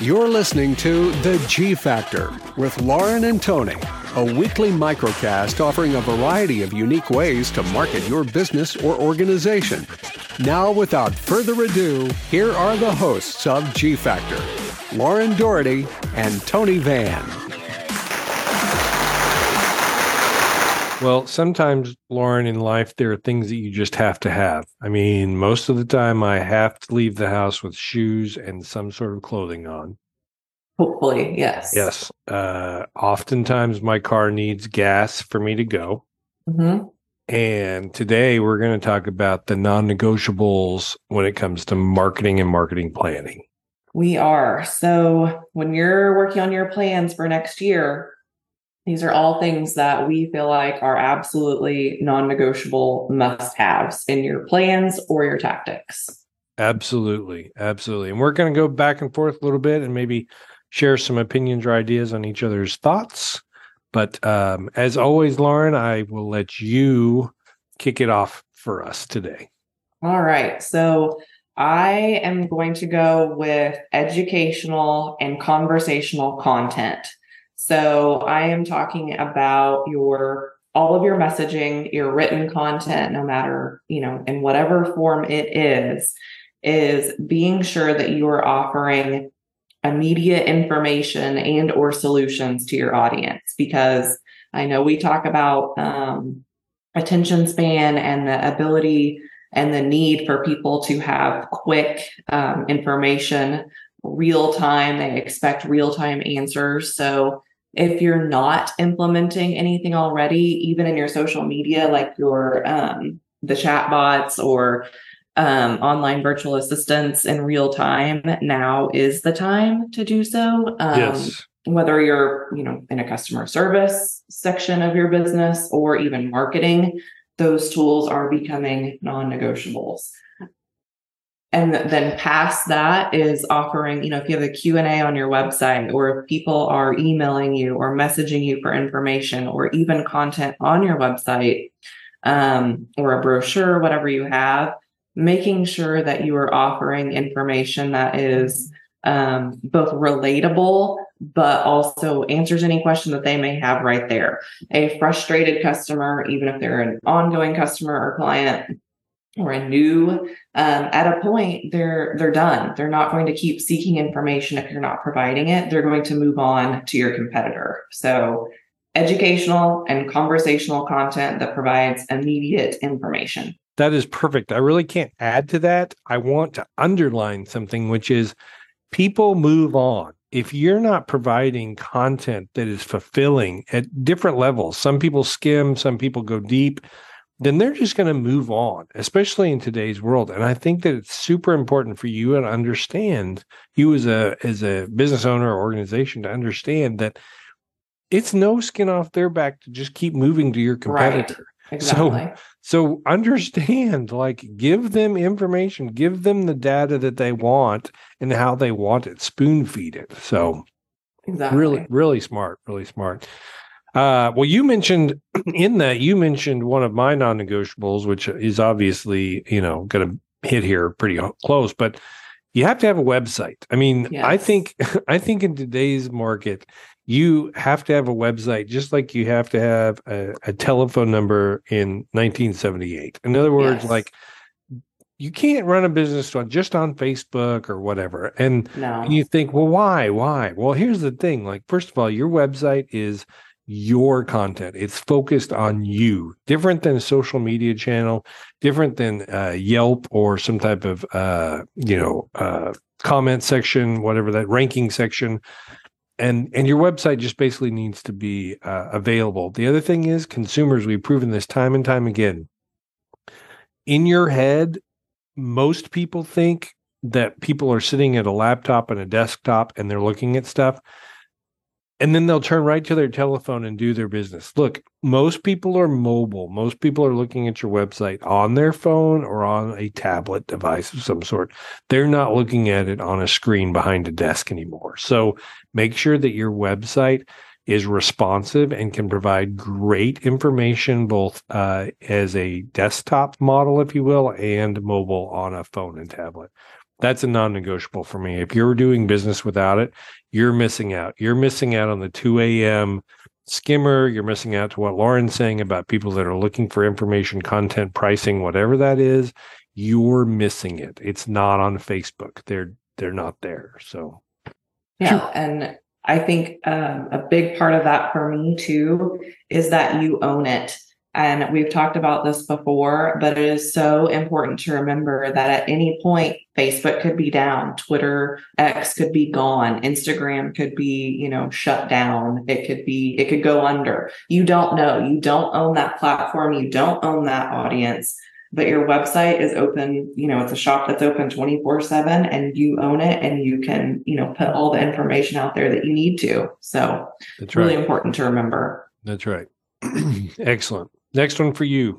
You're listening to The G Factor with Lauren and Tony, a weekly microcast offering a variety of unique ways to market your business or organization. Now, without further ado, here are the hosts of G Factor Lauren Doherty and Tony Van. Well, sometimes, Lauren, in life, there are things that you just have to have. I mean, most of the time, I have to leave the house with shoes and some sort of clothing on. Hopefully, yes. Yes. Uh, oftentimes, my car needs gas for me to go. hmm And today, we're going to talk about the non negotiables when it comes to marketing and marketing planning. We are. So when you're working on your plans for next year, these are all things that we feel like are absolutely non negotiable must haves in your plans or your tactics. Absolutely. Absolutely. And we're going to go back and forth a little bit and maybe share some opinions or ideas on each other's thoughts. But um, as always, Lauren, I will let you kick it off for us today. All right. So I am going to go with educational and conversational content. So I am talking about your all of your messaging, your written content, no matter, you know, in whatever form it is, is being sure that you are offering immediate information and or solutions to your audience because I know we talk about um, attention span and the ability and the need for people to have quick um, information, real time. They expect real time answers. So if you're not implementing anything already, even in your social media, like your um, the chat bots or um, online virtual assistants in real time, now is the time to do so. Um, yes. Whether you're, you know, in a customer service section of your business or even marketing, those tools are becoming non-negotiables and then past that is offering you know if you have a q&a on your website or if people are emailing you or messaging you for information or even content on your website um, or a brochure whatever you have making sure that you are offering information that is um, both relatable but also answers any question that they may have right there. A frustrated customer even if they're an ongoing customer or client or a new um, at a point they're they're done they're not going to keep seeking information if you're not providing it they're going to move on to your competitor so educational and conversational content that provides immediate information That is perfect. I really can't add to that. I want to underline something, which is people move on. If you're not providing content that is fulfilling at different levels, some people skim, some people go deep, then they're just going to move on, especially in today's world. And I think that it's super important for you to understand, you as a as a business owner or organization to understand that it's no skin off their back to just keep moving to your competitor. exactly So understand, like, give them information, give them the data that they want and how they want it, spoon feed it. So, exactly really, really smart, really smart. Uh, well, you mentioned in that you mentioned one of my non-negotiables, which is obviously you know going to hit here pretty close, but you have to have a website. I mean, I think I think in today's market, you have to have a website just like you have to have a, a telephone number in 1978. In other words, Yes. like you can't run a business on just on Facebook or whatever. And no and you think, well, why? Why? Well, here's the thing. Like, first of all, your website is your content. It's focused on you, different than a social media channel, different than uh, Yelp or some type of, uh, you know, uh, comment section, whatever that ranking section. And and your website just basically needs to be uh, available. The other thing is consumers. We've proven this time and time again. In your head, most people think that people are sitting at a laptop and a desktop and they're looking at stuff and then they'll turn right to their telephone and do their business. Look, most people are mobile. Most people are looking at your website on their phone or on a tablet device of some sort. They're not looking at it on a screen behind a desk anymore. So make sure that your website is responsive and can provide great information both uh, as a desktop model, if you will, and mobile on a phone and tablet. That's a non-negotiable for me. If you're doing business without it, you're missing out. You're missing out on the 2 a.m. skimmer. You're missing out to what Lauren's saying about people that are looking for information, content, pricing, whatever that is. You're missing it. It's not on Facebook. They're they're not there. So yeah, and I think um, a big part of that for me too is that you own it. And we've talked about this before, but it is so important to remember that at any point, Facebook could be down, Twitter, X could be gone, Instagram could be, you know, shut down. It could be, it could go under. You don't know. You don't own that platform. You don't own that audience but your website is open you know it's a shop that's open 24 7 and you own it and you can you know put all the information out there that you need to so it's really important to remember that's right excellent next one for you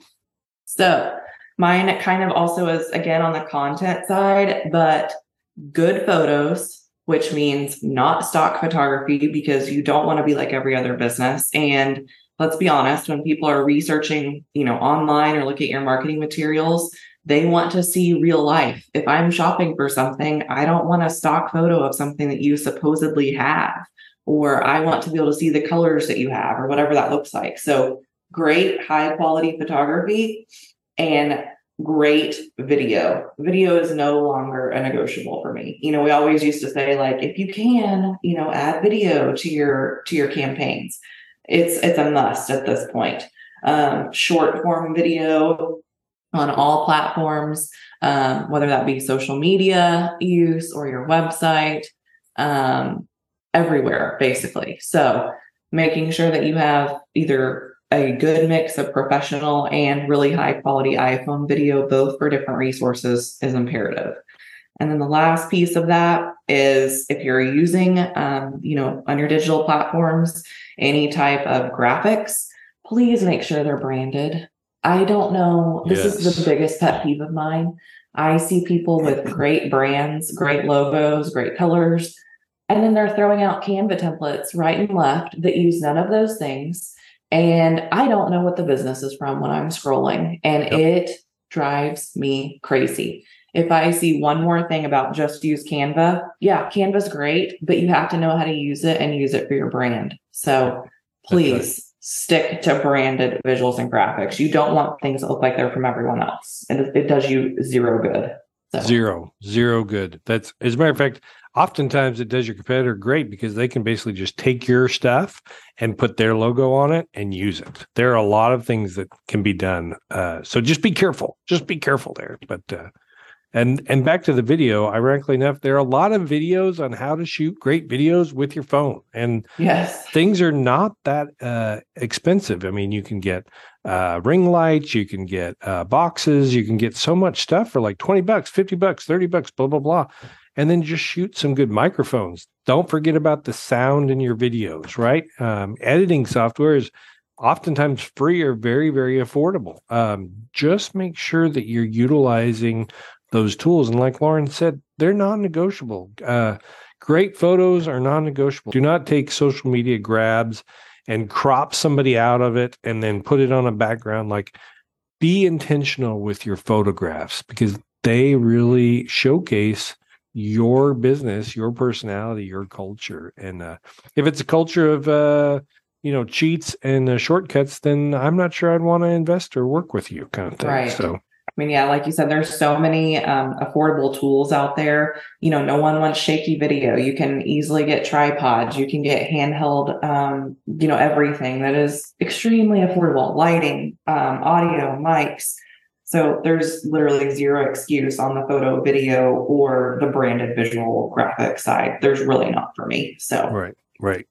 so mine kind of also is again on the content side but good photos which means not stock photography because you don't want to be like every other business and let's be honest, when people are researching, you know, online or look at your marketing materials, they want to see real life. If I'm shopping for something, I don't want a stock photo of something that you supposedly have, or I want to be able to see the colors that you have, or whatever that looks like. So, great high quality photography and great video. Video is no longer a negotiable for me. You know, we always used to say like if you can, you know, add video to your to your campaigns it's it's a must at this point. Um, short form video on all platforms, um, whether that be social media use or your website, um, everywhere basically. So making sure that you have either a good mix of professional and really high quality iPhone video, both for different resources, is imperative. And then the last piece of that is if you're using, um, you know, on your digital platforms, any type of graphics, please make sure they're branded. I don't know. This yes. is the biggest pet peeve of mine. I see people with great brands, great logos, great colors, and then they're throwing out Canva templates right and left that use none of those things. And I don't know what the business is from when I'm scrolling, and yep. it drives me crazy if I see one more thing about just use Canva, yeah, Canva's great, but you have to know how to use it and use it for your brand. So please stick to branded visuals and graphics. You don't want things that look like they're from everyone else. And it, it does you zero good. So. Zero, zero good. That's as a matter of fact, oftentimes it does your competitor great because they can basically just take your stuff and put their logo on it and use it. There are a lot of things that can be done. Uh, so just be careful. Just be careful there. But uh, and and back to the video, ironically enough, there are a lot of videos on how to shoot great videos with your phone. And yes, things are not that uh, expensive. I mean, you can get uh, ring lights, you can get uh, boxes, you can get so much stuff for like 20 bucks, 50 bucks, 30 bucks, blah, blah, blah. And then just shoot some good microphones. Don't forget about the sound in your videos, right? Um, editing software is oftentimes free or very, very affordable. Um, just make sure that you're utilizing those tools. And like Lauren said, they're non-negotiable. Uh, great photos are non-negotiable. Do not take social media grabs and crop somebody out of it and then put it on a background. Like, be intentional with your photographs because they really showcase your business, your personality, your culture. And uh, if it's a culture of uh, you know cheats and uh, shortcuts, then I'm not sure I'd want to invest or work with you, kind of thing. Right. So I mean, yeah, like you said, there's so many um, affordable tools out there. You know, no one wants shaky video. You can easily get tripods. You can get handheld, um, you know, everything that is extremely affordable. Lighting, um, audio, mics. So there's literally zero excuse on the photo, video, or the branded visual graphic side. There's really not for me. So right, right.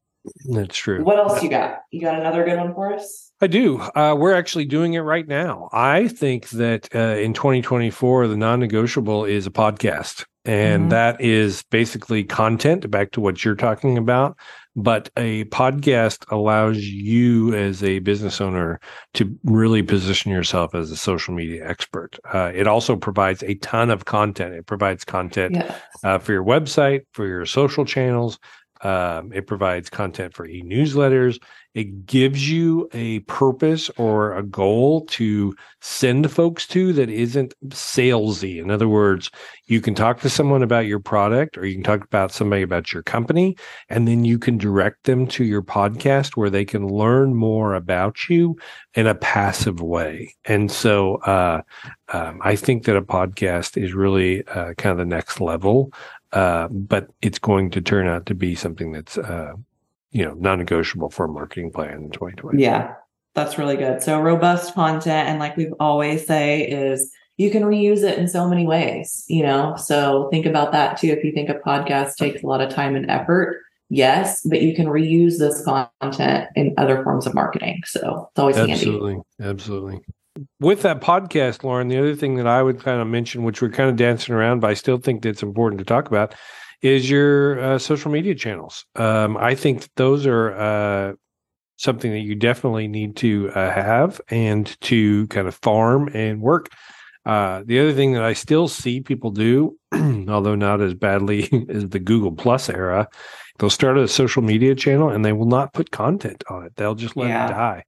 That's true. What else you got? You got another good one for us? I do. Uh, we're actually doing it right now. I think that uh, in 2024, the non negotiable is a podcast. And mm-hmm. that is basically content, back to what you're talking about. But a podcast allows you as a business owner to really position yourself as a social media expert. Uh, it also provides a ton of content. It provides content yes. Uh, for your website, for your social channels, Um, it provides content for e newsletters. It gives you a purpose or a goal to send folks to that isn't salesy. In other words, you can talk to someone about your product or you can talk about somebody about your company, and then you can direct them to your podcast where they can learn more about you in a passive way. And so uh, um, I think that a podcast is really uh, kind of the next level. Uh, but it's going to turn out to be something that's uh, you know non-negotiable for a marketing plan in 2020 yeah that's really good. So robust content and like we always say is you can reuse it in so many ways you know? So think about that too. If you think a podcast takes a lot of time and effort yes but you can reuse this content in other forms of marketing. So it's always absolutely. Handy. absolutely with that podcast lauren the other thing that i would kind of mention which we're kind of dancing around but i still think that's important to talk about is your uh, social media channels. Um, I think those are uh, something that you definitely need to uh, have and to kind of farm and work. Uh, the other thing that I still see people do, although not as badly as the Google Plus era, they'll start a social media channel and they will not put content on it. They'll just let yeah. it die.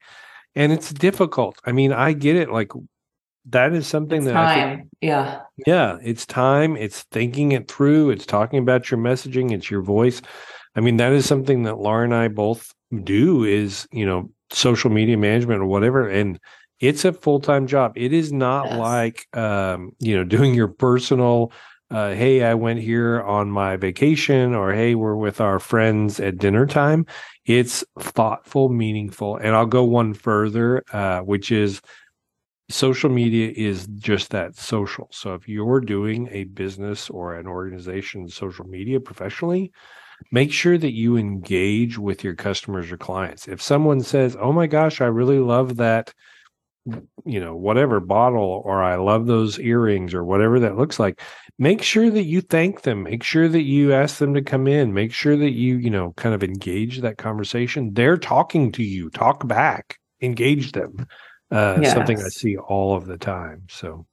And it's difficult. I mean, I get it. Like that is something it's that time. Think, yeah. Yeah. It's time. It's thinking it through. It's talking about your messaging. It's your voice. I mean, that is something that Laura and I both do is, you know, social media management or whatever. And it's a full time job. It is not yes. like, um, you know, doing your personal, uh, hey, I went here on my vacation, or hey, we're with our friends at dinner time. It's thoughtful, meaningful. And I'll go one further, uh, which is social media is just that social. So if you're doing a business or an organization social media professionally, make sure that you engage with your customers or clients. If someone says, "Oh my gosh, I really love that you know, whatever bottle or I love those earrings or whatever that looks like, make sure that you thank them. Make sure that you ask them to come in. Make sure that you, you know, kind of engage that conversation. They're talking to you. Talk back. Engage them uh, yes. something I see all of the time. So,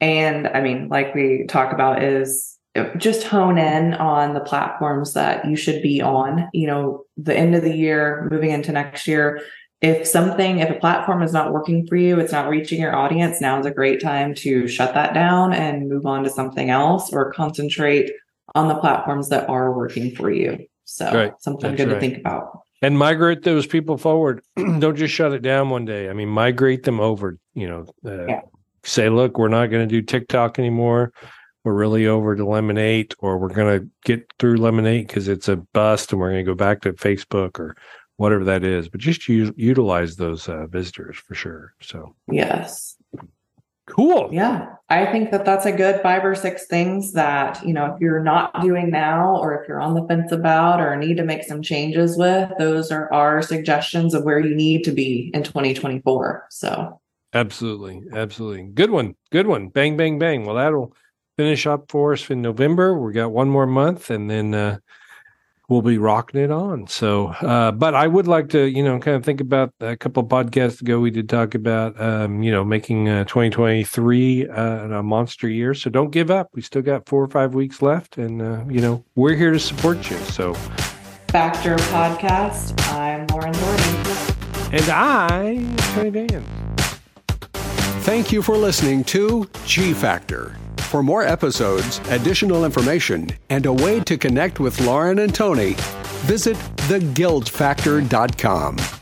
and I mean, like we talk about, is just hone in on the platforms that you should be on. You know, the end of the year, moving into next year. If something, if a platform is not working for you, it's not reaching your audience, now is a great time to shut that down and move on to something else or concentrate on the platforms that are working for you. So, right. something That's good right. to think about and migrate those people forward. Don't just shut it down one day. I mean, migrate them over. You know, uh, yeah. say, look, we're not going to do TikTok anymore. We're really over to Lemon8, or we're going to get through Lemon8 because it's a bust, and we're going to go back to Facebook or whatever that is. But just use, utilize those uh, visitors for sure. So yes, Cool. Yeah. I think that that's a good five or six things that, you know, if you're not doing now or if you're on the fence about or need to make some changes with, those are our suggestions of where you need to be in 2024. So, absolutely. Absolutely. Good one. Good one. Bang, bang, bang. Well, that'll finish up for us in November. We got one more month and then, uh, we'll be rocking it on. So, uh, but I would like to, you know, kind of think about a couple podcasts ago, we did talk about, um, you know, making uh, 2023 uh, a monster year. So don't give up. We still got four or five weeks left, and uh, you know, we're here to support you. So, Factor Podcast. I'm Lauren Jordan, and I, am Tony Dan. Thank you for listening to G Factor. For more episodes, additional information, and a way to connect with Lauren and Tony, visit theguildfactor.com.